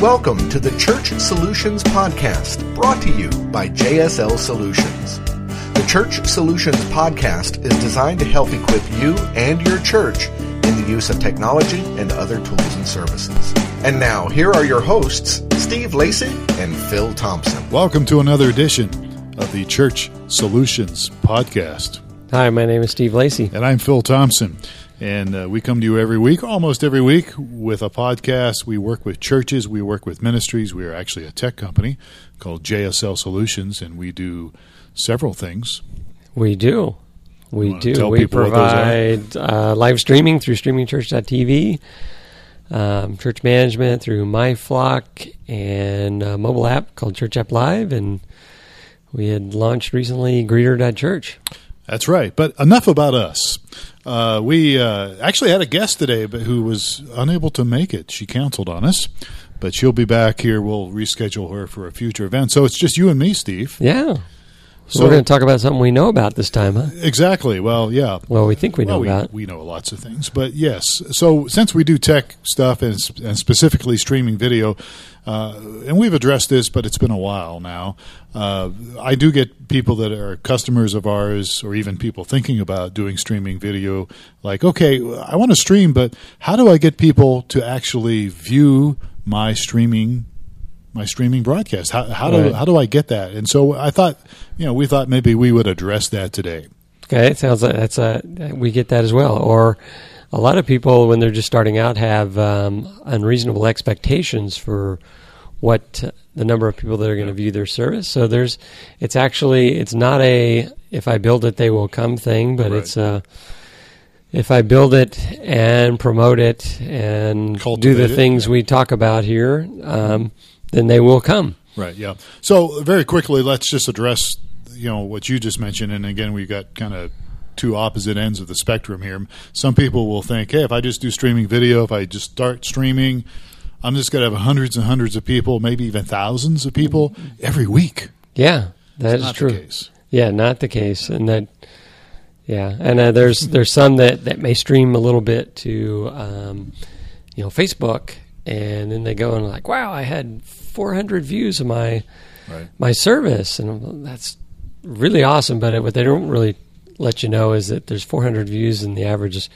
Welcome to the Church Solutions Podcast, brought to you by JSL Solutions. The Church Solutions Podcast is designed to help equip you and your church in the use of technology and other tools and services. And now, here are your hosts, Steve Lacey and Phil Thompson. Welcome to another edition of the Church Solutions Podcast. Hi, my name is Steve Lacey. And I'm Phil Thompson. And uh, we come to you every week, almost every week, with a podcast. We work with churches, we work with ministries. We are actually a tech company called JSL Solutions, and we do several things. We do. We do. We people what those are? provide uh, live streaming through streamingchurch.tv, um, church management through MyFlock, and a mobile app called Church App Live. And we had launched recently Greeter.church. That's right. But enough about us. Uh, we uh, actually had a guest today, but who was unable to make it. She canceled on us, but she'll be back here. We'll reschedule her for a future event. So it's just you and me, Steve. Yeah. So, So- we're going to talk about something we know about this time, huh? Exactly. Well, yeah. Well, we think we know well, we, about. we know lots of things, but yes. So since we do tech stuff and, and specifically streaming video, uh, and we've addressed this, but it's been a while now. Uh, I do get people that are customers of ours, or even people thinking about doing streaming video. Like, okay, I want to stream, but how do I get people to actually view my streaming? My streaming broadcast. How, how do Right. how do I get that? And so I thought, you know, we thought maybe we would address that today. Okay, it sounds like that's a we get that as well. Or a lot of people when they're just starting out have um, unreasonable expectations for what the number of people that are going to view their service. So there's it's actually it's not a if I build it they will come thing, but Right. it's a if I build it and promote it and do Cultivate the it, things we talk about here, um, then they will come. Right. Yeah. So very quickly, let's just address you know what you just mentioned, and again, we've got kind of two opposite ends of the spectrum here. Some people will think, hey, if I just do streaming video, if I just start streaming, I'm just going to have hundreds and hundreds of people, maybe even thousands of people every week. Yeah, that is true. Yeah, not the case, and that. Yeah, and uh, there's there's some that, that may stream a little bit to, um, you know, Facebook, and then they go and like, wow, I had 400 views of my Right. my service, and I'm, that's really awesome. But what they don't really let you know is that there's 400 views, and the average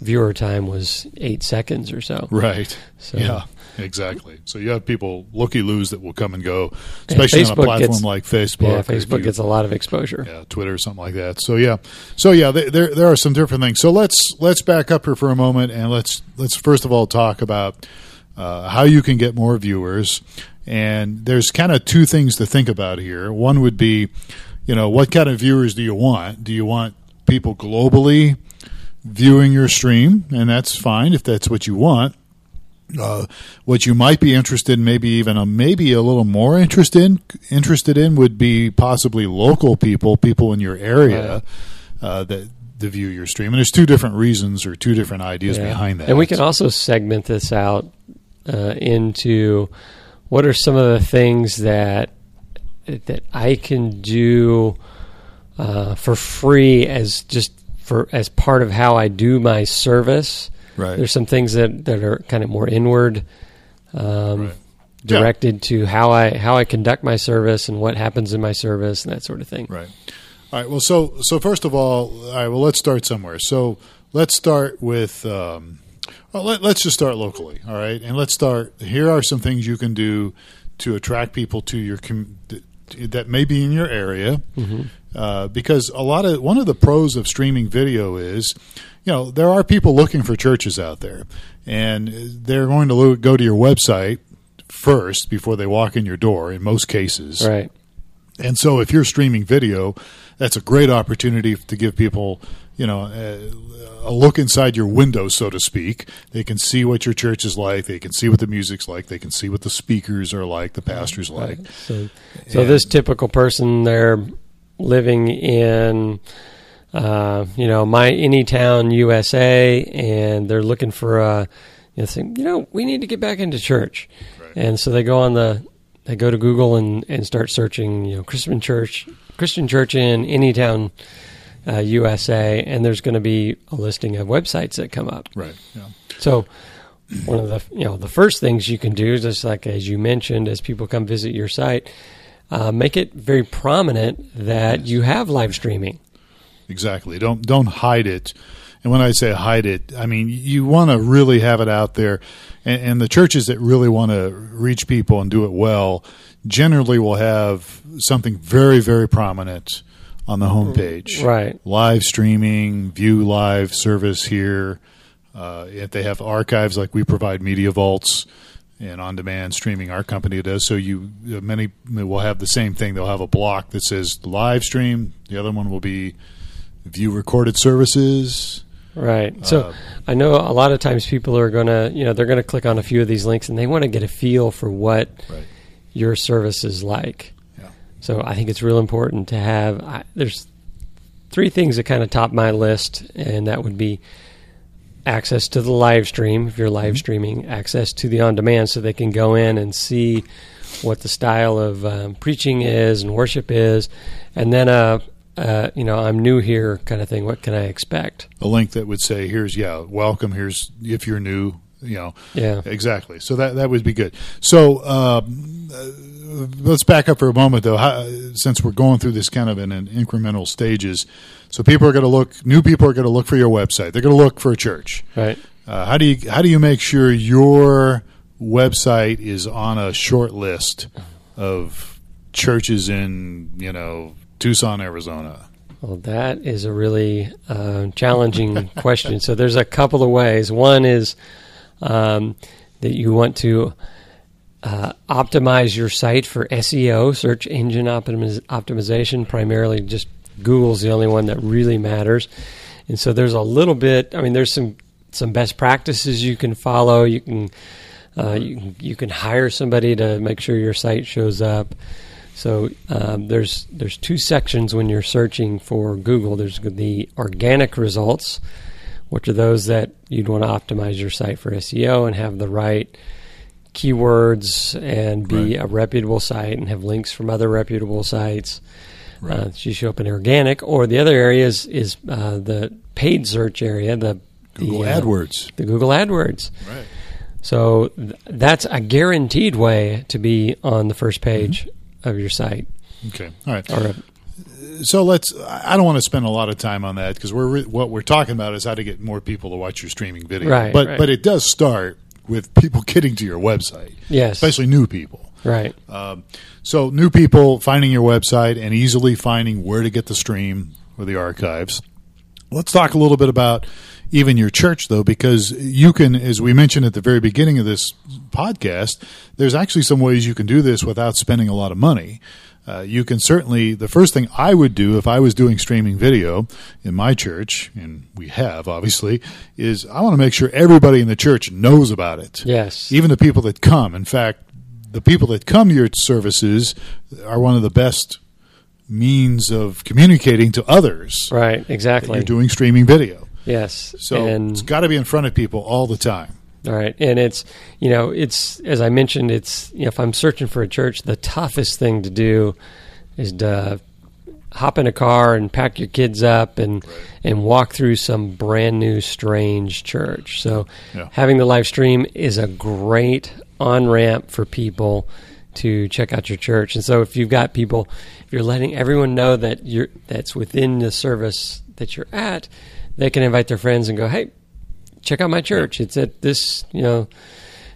viewer time was eight seconds or so. Right. So- yeah. Exactly. So you have people looky loos that will come and go, And especially on a platform gets- like Facebook. Yeah, Facebook you- gets a lot of exposure. yeah, Twitter or something like that. So yeah, so yeah, there there are some different things. So let's let's back up here for a moment and let's let's first of all talk about uh, how you can get more viewers. And there's kind of two things to think about here. One would be, you know, what kind of viewers do you want? Do you want people globally viewing your stream? And that's fine if that's what you want. Uh, what you might be interested in, maybe even a, maybe a little more interested in, interested in, would be possibly local people, people in your area uh, that that view your stream. And there's two different reasons or two different ideas Yeah. behind that. And we can also segment this out uh, into what are some of the things that that I can do uh, for free as just for as part of how I do my service. right. There's some things that, that are kind of more inward. Um, Right. Yeah. Directed to how I how I conduct my service and what happens in my service and that sort of thing. Right. All right. Well, so so first of all, all right. Well, let's start somewhere. So let's start with. Um, well, let, let's just start locally. All right, and let's start. Here are some things you can do to attract people to your com- that may be in your area. Uh, because a lot of one of the pros of streaming video is, you know, there are people looking for churches out there, and they're going to lo- go to your website first before they walk in your door. In most cases, Right. and so, if you're streaming video, that's a great opportunity to give people, you know, a, a look inside your window, so to speak. They can see what your church is like. They can see what the music's like. They can see what the speakers are like, the pastors like. Right. So, so this typical person, they're living in, uh, you know, my any town, USA, and they're looking for a, you know, saying, you know, we need to get back into church, Right. and so they go on the, they go to Google and and start searching, you know, Christian church, Christian church in any town, uh, USA, and there's going to be a listing of websites that come up. Right. Yeah. So one of the you know the first things you can do, just like as you mentioned, as people come visit your site, uh, make it very prominent that you have live streaming. Exactly. Don't don't hide it. And when I say hide it, I mean you want to really have it out there. And, and the churches that really want to reach people and do it well generally will have something very very prominent on the homepage. Right. Live streaming, view live service here. Uh, if they have archives like we provide media vaults and on demand streaming our company does so you uh, many will have the same thing they'll have a block that says live stream the other one will be view recorded services Right. So Uh, I know a lot of times people are going to, you know, they're going to click on a few of these links and they want to get a feel for what Right. your service is like. So I think it's real important to have. I, there's three things that kind of top my list, and that would be access to the live stream if you're live Mm-hmm. streaming, access to the on demand so they can go in and see what the style of um, preaching is and worship is, and then a. Uh, you know, I'm new here, kind of thing. What can I expect? a link that would say here's yeah welcome here's if you're new you know Yeah. exactly so that that would be good so um, uh, let's back up for a moment though How, since we're going through this kind of in an incremental stages so people are going to look new people are going to look for your website they're going to look for a church Right. uh, how do you how do you make sure your website is on a short list of churches in you know Tucson Arizona Well, that is a really uh, challenging question. So there's a couple of ways. One is um, that you want to uh, optimize your site for SEO, search engine optimiz- optimization. Primarily, just Google's the only one that really matters. And so there's a little bit. I mean, there's some some best practices you can follow. You can uh, you can you can hire somebody to make sure your site shows up. So um, there's there's two sections when you're searching for Google. There's the organic results, which are those that you'd want to optimize your site for SEO and have the right keywords and be Right. a reputable site and have links from other reputable sites. Right. Uh, you show up in organic, or the other area is, is uh, the paid search area, the Google the, uh, AdWords the Google AdWords. right So th- that's a guaranteed way to be on the first page of your site. okay all right Or so let's i don't want to spend a lot of time on that because we're what we're talking about is how to get more people to watch your streaming video Right, but right. but it does start with people getting to your website yes, especially new people. Right, um, so new people finding your website and easily finding where to get the stream or the archives. Let's talk a little bit about even your church though because you can as we mentioned at the very beginning of this podcast there's actually some ways you can do this without spending a lot of money uh, you can certainly the first thing i would do if i was doing streaming video in my church and we have obviously is i want to make sure everybody in the church knows about it yes, even the people that come. In fact, the people that come to your services are one of the best means of communicating to others right, exactly. you're doing streaming video. yes, So and it's got to be in front of people all the time. All right, and it's you know it's as I mentioned, it's you know, if I'm searching for a church, the toughest thing to do is to hop in a car and pack your kids up and and walk through some brand new strange church. So Yeah. having the live stream is a great on ramp for people to check out your church. And so if you've got people, if you're letting everyone know that you're that's within the service that you're at, they can invite their friends and go, "Hey, check out my church. It's at this, you know,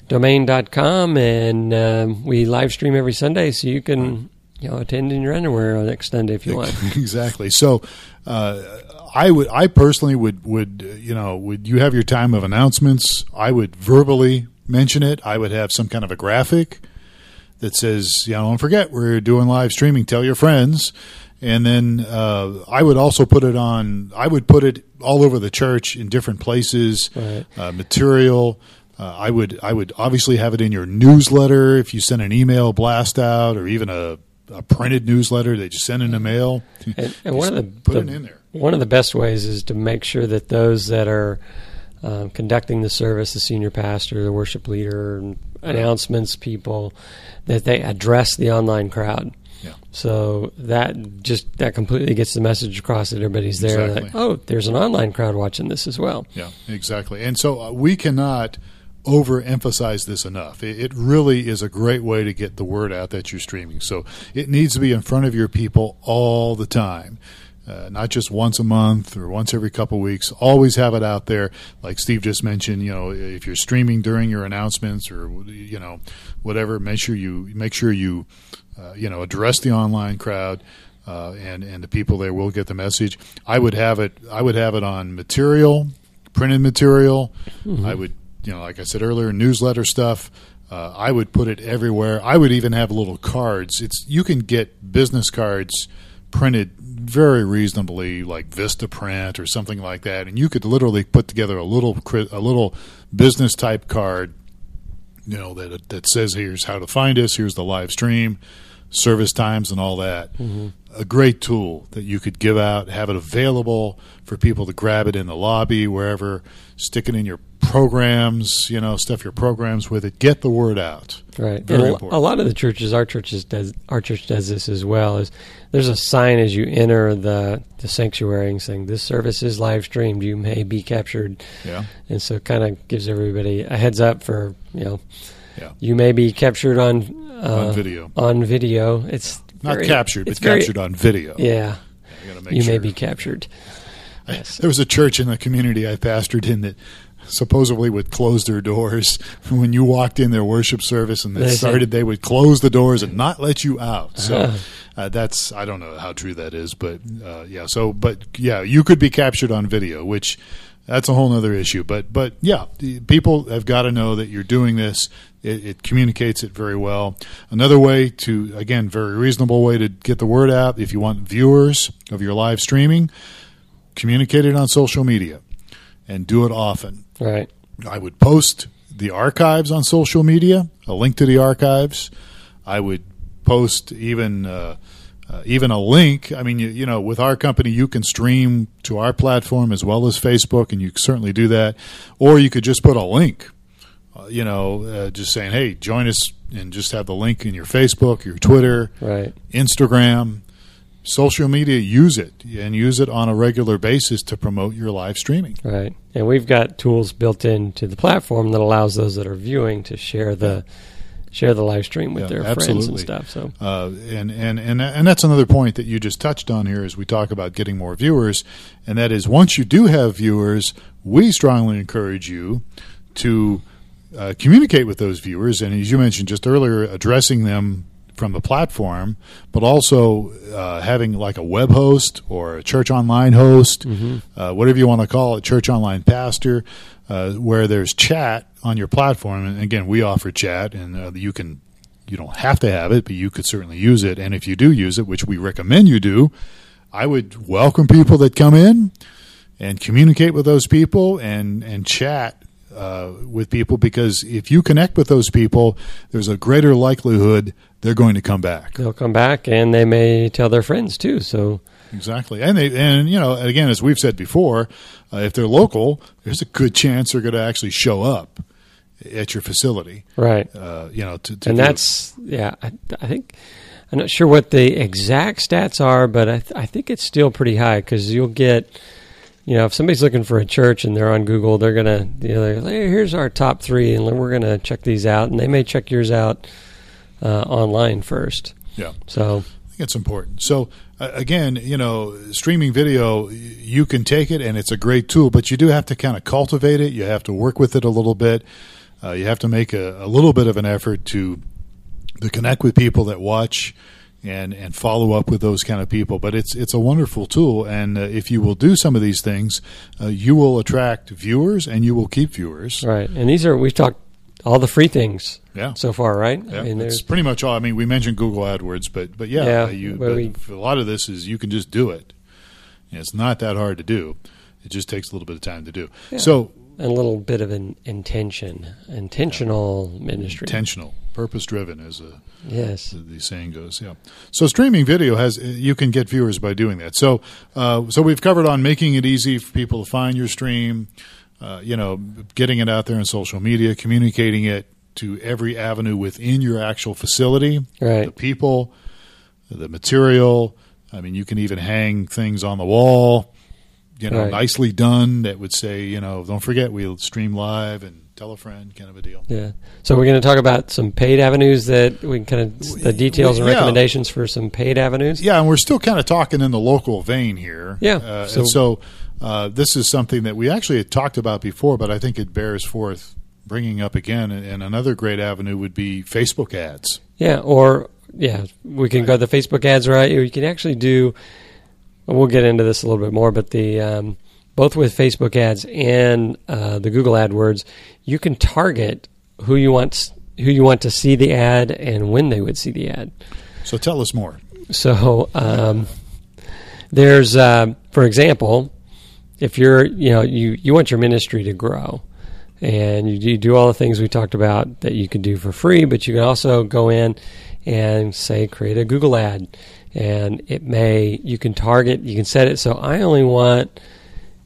domain.com and um, we live stream every Sunday so you can, you know, attend in your underwear on next Sunday if you want." exactly. So, uh, I would, I personally would, would, you know, would you have your time of announcements? I would verbally mention it. I would have some kind of a graphic that says, you know, don't forget we're doing live streaming. Tell your friends. And then uh, I would also put it on. I would put it all over the church in different places. Right. Uh, material. Uh, I would. I would obviously have it in your newsletter if you send an email blast out, or even a, a printed newsletter that you send in the mail. And, and one of the, Put the it in there. one of the best ways is to make sure that those that are um, conducting the service, the senior pastor, the worship leader, announcements people, that they address the online crowd. Yeah. So that just that completely gets the message across that everybody's there. Exactly. Like, oh, there's an online crowd watching this as well. Yeah, exactly. And so uh, we cannot overemphasize this enough. It, it really is a great way to get the word out that you're streaming. So it needs to be in front of your people all the time. Uh, not just once a month or once every couple of weeks. Always have it out there. Like Steve just mentioned, you know, if you're streaming during your announcements or you know whatever, make sure you make sure you uh, you know address the online crowd. Uh, and and the people there will get the message. I would have it. I would have it on material, printed material. Mm-hmm. I would, you know, like I said earlier, newsletter stuff. Uh, I would put it everywhere. I would even have little cards. It's you can get business cards printed very reasonably, like Vistaprint or something like that, and you could literally put together a little a little business type card, you know, that that says here's how to find us, here's the live stream, service times, and all that. Mm-hmm. A great tool that you could give out, have it available for people to grab it in the lobby, wherever, stick it in your programs, you know, stuff your programs with it. Get the word out. Right. Very and important. A lot of the churches, our churches does, our church does this as well. Is there's a sign as you enter the the sanctuary saying this service is live streamed. You may be captured. Yeah. And so, kind of gives everybody a heads up for you know, yeah. you may be captured on uh, on video. On video, it's not very, captured, but very, captured on video. Yeah. You, you sure. may be captured. Yes. There was a church in the community I pastored in that supposedly would close their doors when you walked in their worship service and they started they would close the doors and not let you out so uh-huh. uh, that's i don't know how true that is but uh, yeah so but yeah you could be captured on video which that's a whole other issue but but yeah people have got to know that you're doing this it, it, communicates it very well another way to again very reasonable way to get the word out if you want viewers of your live streaming communicate it on social media and do it often Right. I would post the archives on social media, a link to the archives. I would post even uh, uh, even a link. I mean, you, you, know, with our company, you can stream to our platform as well as Facebook, and you certainly do that. Or you could just put a link. Uh, you know, uh, just saying, "Hey, join us," and just have the link in your Facebook, your Twitter, right. Instagram social media use it and use it on a regular basis to promote your live streaming right and we've got tools built into the platform that allows those that are viewing to share the share the live stream with yeah, their absolutely. friends and stuff so uh, and, and and and that's another point that you just touched on here as we talk about getting more viewers and that is once you do have viewers we strongly encourage you to uh, communicate with those viewers and as you mentioned just earlier addressing them from the platform, but also uh, having like a web host or a church online host, mm-hmm. uh, whatever you want to call it, church online pastor, uh, where there's chat on your platform. And again, we offer chat, and uh, you can you don't have to have it, but you could certainly use it. And if you do use it, which we recommend you do, I would welcome people that come in and communicate with those people and and chat uh, with people because if you connect with those people, there's a greater likelihood they're going to come back. They'll come back, and they may tell their friends too. So exactly, and they and you know again as we've said before, uh, if they're local, there's a good chance they're going to actually show up at your facility. Right. Uh, you know, to, to and that's yeah. I, I, think I'm not sure what the exact stats are, but I, th- I think it's still pretty high because you'll get you know, if somebody's looking for a church and they're on Google, they're gonna, you know, hey, here's our top three, and we're gonna check these out, and they may check yours out uh, online first. Yeah. So it's important. So uh, again, you know, streaming video, you can take it, and it's a great tool, but you do have to kind of cultivate it. You have to work with it a little bit. Uh, you have to make a, a little bit of an effort to to connect with people that watch and and follow up with those kind of people. But it's it's a wonderful tool, and uh, if you will do some of these things, uh, you will attract viewers and you will keep viewers. Right, and these are we've talked all the free things. Yeah. So far, right? Yeah, I mean, it's pretty much all. I mean, we mentioned Google AdWords, but but yeah, yeah you, but we, a lot of this is you can just do it. it's not that hard to do. It just takes a little bit of time to do. Yeah. So and a little bit of an intention, intentional yeah. ministry, intentional, purpose driven, as a yes the, the, saying goes. Yeah. So streaming video has you can get viewers by doing that. So uh, so we've covered on making it easy for people to find your stream. Uh, you know, getting it out there in social media, communicating it to every avenue within your actual facility, right. the people, the material. I mean, you can even hang things on the wall you know, right. nicely done that would say, you know, don't forget we stream live and tell a friend, kind of a deal. Yeah. So we're going to talk about some paid avenues that we can kind of the details and Yeah. recommendations for some paid avenues. Yeah, and we're still kind of talking in the local vein here. Yeah, Uh, so- and so uh, this is something that we actually had talked about before, but I think it bears forth bringing up again. And, another great avenue would be Facebook ads. Yeah, or yeah, we can go the Facebook ads right. Or you can actually do. We'll get into this a little bit more, but the um, both with Facebook ads and uh, the Google AdWords, you can target who you want who you want to see the ad and when they would see the ad. So tell us more. So um, there's, um, for example, if you're, you know, you, you want your ministry to grow, and you, you do all the things we talked about that you can do for free, but you can also go in and say create a Google ad, and it may you can target, you can set it. So I only want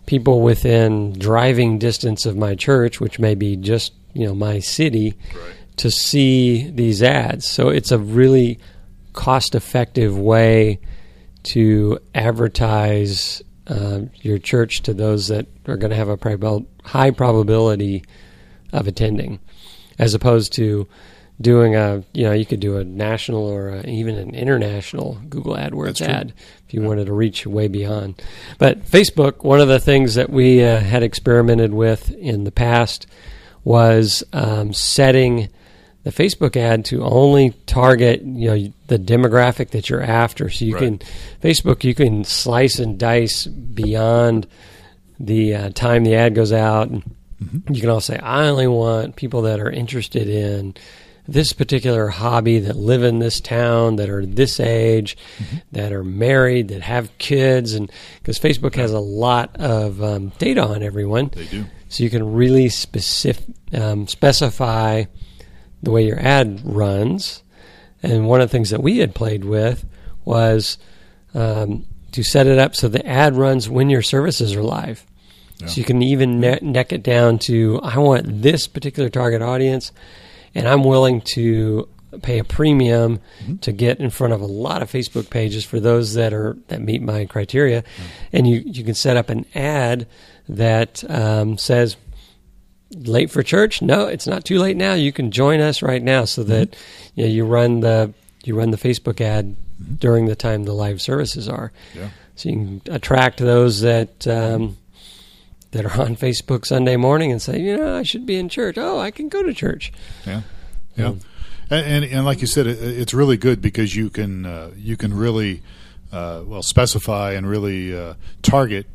people within driving distance of my church, which may be just you know my city, to see these ads. So it's a really cost effective way to advertise uh, your church to those that are going to have a prob- high probability of attending, as opposed to doing a you know you could do a national or a, even an international Google AdWords ad if you wanted to reach way beyond. But Facebook, one of the things that we uh, had experimented with in the past was um, setting the Facebook ad to only target you know the demographic that you're after. So you Right. can Facebook you can slice and dice beyond the uh, time the ad goes out. And You can also say I only want people that are interested in this particular hobby that live in this town that are this age that are married that have kids and because facebook has a lot of um, data on everyone They do. so you can really specific um, specify the way your ad runs. And one of the things that we had played with was um, to set it up so the ad runs when your services are live. Yeah. So you can even ne- neck it down to I want this particular target audience, and I'm willing to pay a premium to get in front of a lot of Facebook pages for those that are that meet my criteria, and you you can set up an ad that um, says late for church? No it's not too late now. You can join us right now so that you, know, you run the you run the facebook ad during the time the live services are. Yeah. so you can attract those that um, that are on facebook sunday morning and say you know i should be in church. Oh i can go to church. Yeah, yeah, Um, and, and and like you said, it, it's really good because you can uh, you can really uh, well specify and really uh, target,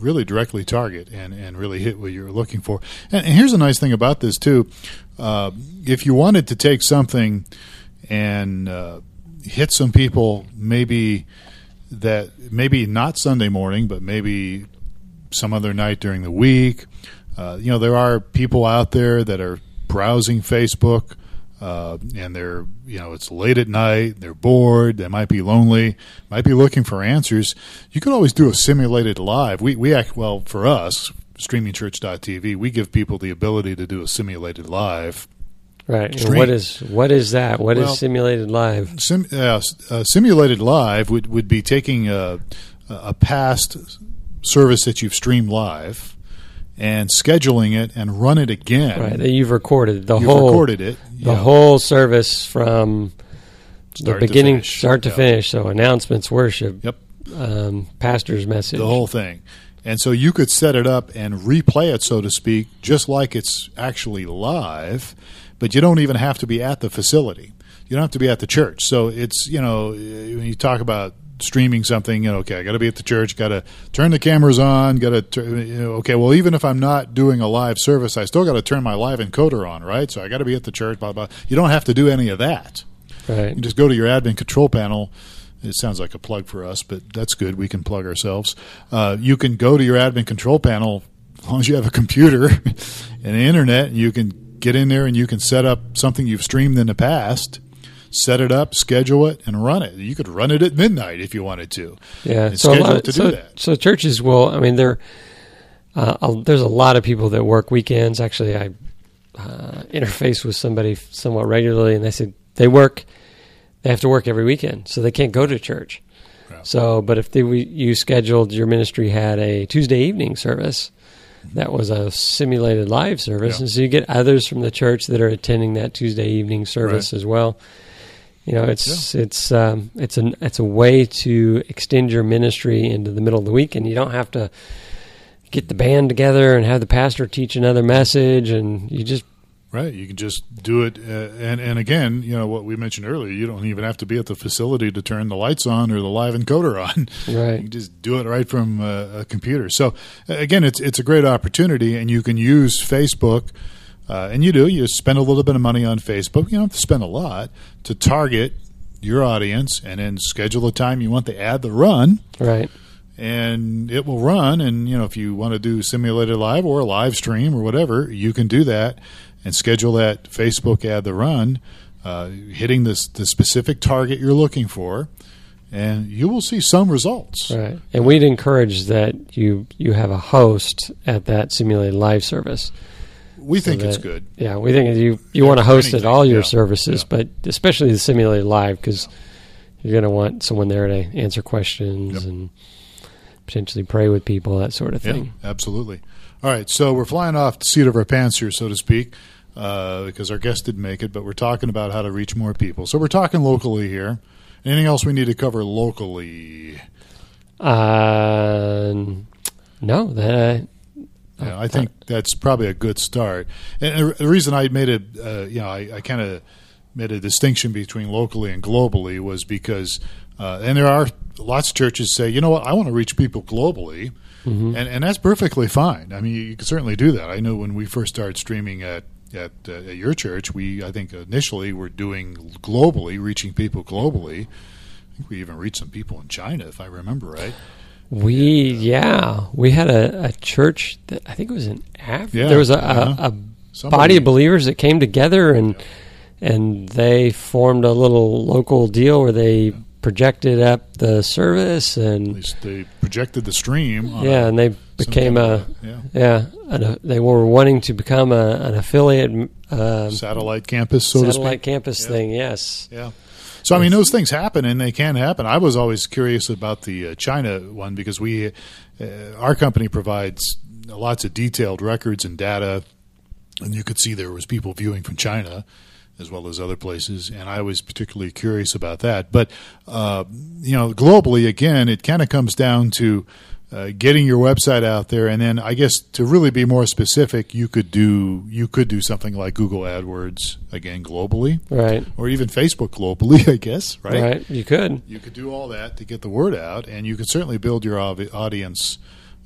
really directly target and and really hit what you're looking for. And, and here's a nice thing about this too: uh, if you wanted to take something and uh, hit some people, maybe that maybe not Sunday morning, but maybe some other night during the week. Uh, you know, there are people out there that are browsing Facebook, uh, and they're you know it's late at night, they're bored, they might be lonely, might be looking for answers. You could always do a simulated live. We we act well for us. StreamingChurch.tv, we give people the ability to do a simulated live. right and what is what is that What is Well- simulated live Sim, uh, uh, simulated live would, would be taking a, a past service that you've streamed live and scheduling it and run it again. right you've recorded the You've whole recorded it. the know, whole service from start the beginning finish. start to Yeah. finish so announcements worship Yep. um, pastor's message the whole thing. And so you could set it up and replay it, so to speak, just like it's actually live, but you don't even have to be at the facility. You don't have to be at the church. So it's, you know, when you talk about streaming something, you know, okay, I got to be at the church, got to turn the cameras on, got to, you know, okay, well, even if I'm not doing a live service, I still got to turn my live encoder on, right? So I got to be at the church, blah, blah. You don't have to do any of that. right You just go to your admin control panel. It sounds like a plug for us, but that's good. We can plug ourselves. Uh, you can go to your admin control panel as long as you have a computer and the internet, and you can get in there and you can set up something you've streamed in the past, set it up, schedule it, and run it. You could run it at midnight if you wanted to. Yeah, so lot it to so, do that. So churches will. I mean, there. Uh, there's a lot of people that work weekends. Actually, I uh, interface with somebody somewhat regularly, and they said they work. They have to work every weekend, so they can't go to church. Yeah. So, but if they, you scheduled your ministry had a Tuesday evening service, that was a simulated live service, Yeah. and so you get others from the church that are attending that Tuesday evening service Right. as well. You know, it's it's um, it's an it's a way to extend your ministry into the middle of the week, and you don't have to get the band together and have the pastor teach another message, and you just Right, you can just do it, uh, and and again, you know what we mentioned earlier. You don't even have to be at the facility to turn the lights on or the live encoder on. Right. you can just do it right from uh, a computer. So again, it's it's a great opportunity, and you can use Facebook, uh, and you do. You spend a little bit of money on Facebook. You don't have to spend a lot to target your audience, and then schedule the time you want the ad to run right. and it will run. And you know, if you want to do simulated live or a live stream or whatever, you can do that and schedule that Facebook ad to run, uh, hitting this the specific target you're looking for, and you will see some results. Right. And we'd encourage that you you have a host at that simulated live service. We think So it's good. Yeah, we think you you Yeah, want to host anything, all your yeah, services, yeah. but especially the simulated live because you're going to want someone there to answer questions Yep. and potentially pray with people, that sort of Yeah, thing. absolutely. All right, so we're flying off the seat of our pants here, so to speak, uh, because our guest didn't make it, but we're talking about how to reach more people. So we're talking locally here. Anything else we need to cover locally? Uh, no, that Yeah, I think that's probably a good start. And the reason I made it, uh, you know, I, I kind of made a distinction between locally and globally was because, uh, and there are lots of churches say, you know what, I want to reach people globally, and and that's perfectly fine. I mean, you can certainly do that. I know when we first started streaming at. At, uh, at your church, we I think initially were doing globally, reaching people globally. I think we even reached some people in China, if I remember right. We yeah we had a, a church that I think it was in Africa. Yeah, there was a, uh-huh. a, a body of believers that came together and and they formed a little local deal where they projected up the service At and least they projected the stream. yeah and they became a yeah. yeah an, they were wanting to become a, an affiliate um, satellite campus, so to satellite campus Yeah. thing yes Yeah. So I mean, those things happen, and they can happen. I was always curious about the uh, China one because we, uh, our company provides lots of detailed records and data, and you could see there was people viewing from China as well as other places, and I was particularly curious about that. But uh, you know, globally, again, it kind of comes down to uh, getting your website out there, and then I guess to really be more specific, you could do you could do something like Google AdWords again globally right or even Facebook globally, I guess, right? right you could You could do all that to get the word out, and you could certainly build your audience,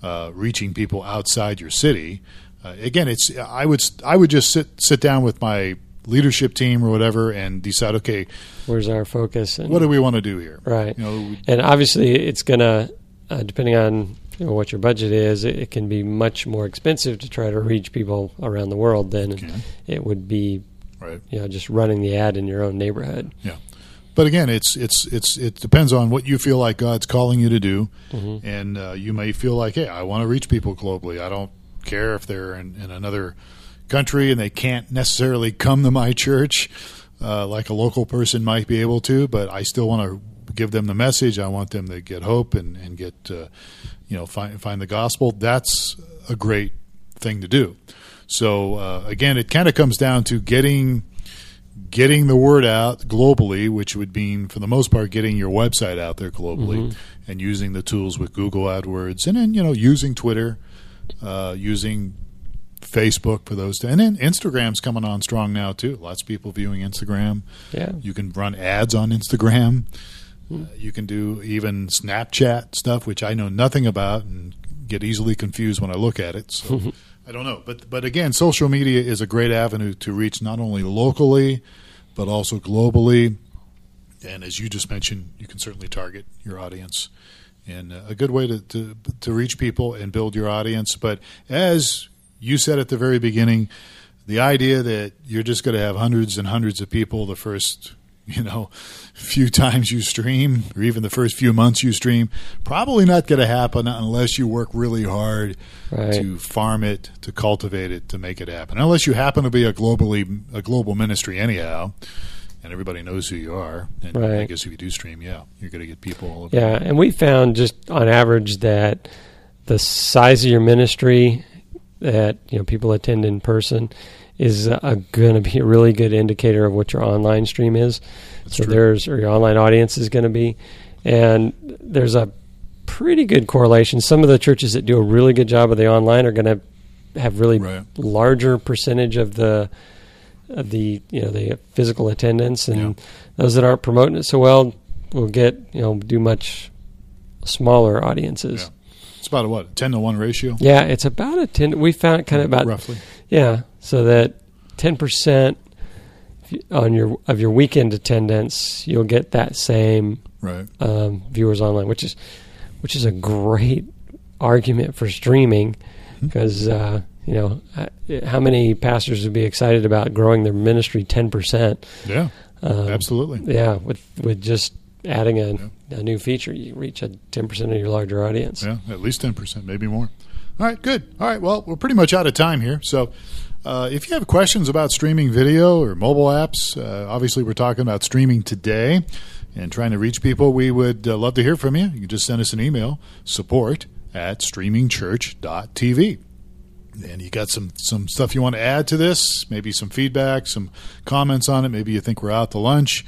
uh, reaching people outside your city. Uh, again, it's I would I would just sit sit down with my leadership team or whatever and decide, okay, where's our focus and what do we want to do here? Right. You know, And obviously, it's going to, uh, depending on you know, what your budget is, it, it can be much more expensive to try to reach people around the world than Okay. it would be, right. you know, just running the ad in your own neighborhood. Yeah, but again, it's it's it's it depends on what you feel like God's calling you to do, Mhm. and uh, you may feel like, hey, I want to reach people globally. I don't care if they're in, in another country and they can't necessarily come to my church uh, like a local person might be able to, but I still want to give them the message. I want them to get hope and and get uh, you know find find the gospel. That's a great thing to do. So uh, again, it kind of comes down to getting getting the word out globally, which would mean, for the most part, getting your website out there globally and using the tools with Google AdWords, and then you know using Twitter, uh, using Facebook for those, and then Instagram's coming on strong now too. Lots of people viewing Instagram. Yeah. You can run ads on Instagram. Uh, you can do even Snapchat stuff, which I know nothing about and get easily confused when I look at it. So I don't know, but but again, social media is a great avenue to reach not only locally but also globally. And as you just mentioned, you can certainly target your audience, and uh, a good way to, to to reach people and build your audience. But as you said at the very beginning, the idea that you're just going to have hundreds and hundreds of people the first you know few times you stream or even the first few months you stream probably not going to happen unless you work really hard Right. to farm it to cultivate it to make it happen unless you happen to be a globally a global ministry anyhow and everybody knows who you are and i guess if you do stream yeah you're going to get people all over Yeah. And we found just on average that the size of your ministry that you know people attend in person is uh, going to be a really good indicator of what your online stream is. That's so true. there's or your online audience is going to be, and there's a pretty good correlation. Some of the churches that do a really good job of the online are going to have really Right. larger percentage of the of the you know the physical attendance, and Yeah. those that aren't promoting it so well will get you know do much smaller audiences. Yeah. It's about a what, ten to one ratio, Yeah, it's about a ten. We found kind of about roughly. yeah, so that ten percent on your of your weekend attendance, you'll get that same Right. um, viewers online, which is which is a great argument for streaming Mm-hmm. because uh, you know how many pastors would be excited about growing their ministry ten percent? Yeah. Um, Absolutely. Yeah, with with just adding a, a new feature, you reach a ten percent of your larger audience. Yeah, at least 10%, maybe more. All right, good. All right, well, we're pretty much out of time here. So uh, if you have questions about streaming video or mobile apps, uh, obviously we're talking about streaming today and trying to reach people. We would uh, love to hear from you. You can just send us an email, support at streamingchurch.tv. And you got some some stuff you want to add to this? Maybe some feedback, some comments on it. Maybe you think we're out to lunch,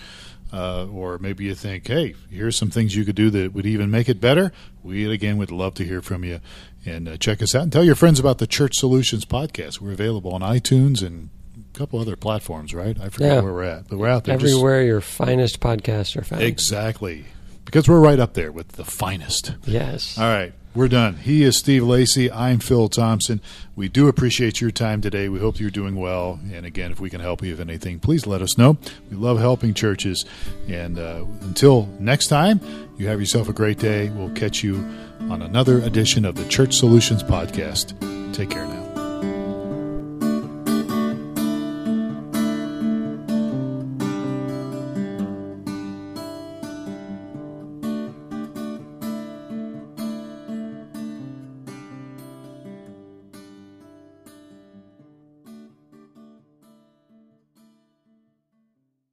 uh, or maybe you think, hey, here's some things you could do that would even make it better. We again would love to hear from you, and uh, check us out and tell your friends about the Church Solutions podcast. We're available on iTunes and a couple other platforms. Right? I forgot Yeah. where we're at, but we're out there. Just- Everywhere your finest podcasts are found. exactly, because we're right up there with the finest. yes. All right, we're done. He is Steve Lacey. I'm Phil Thompson. We do appreciate your time today. We hope you're doing well. And again, if we can help you with anything, please let us know. We love helping churches. And uh, until next time, you have yourself a great day. We'll catch you on another edition of the Church Solutions Podcast. Take care now.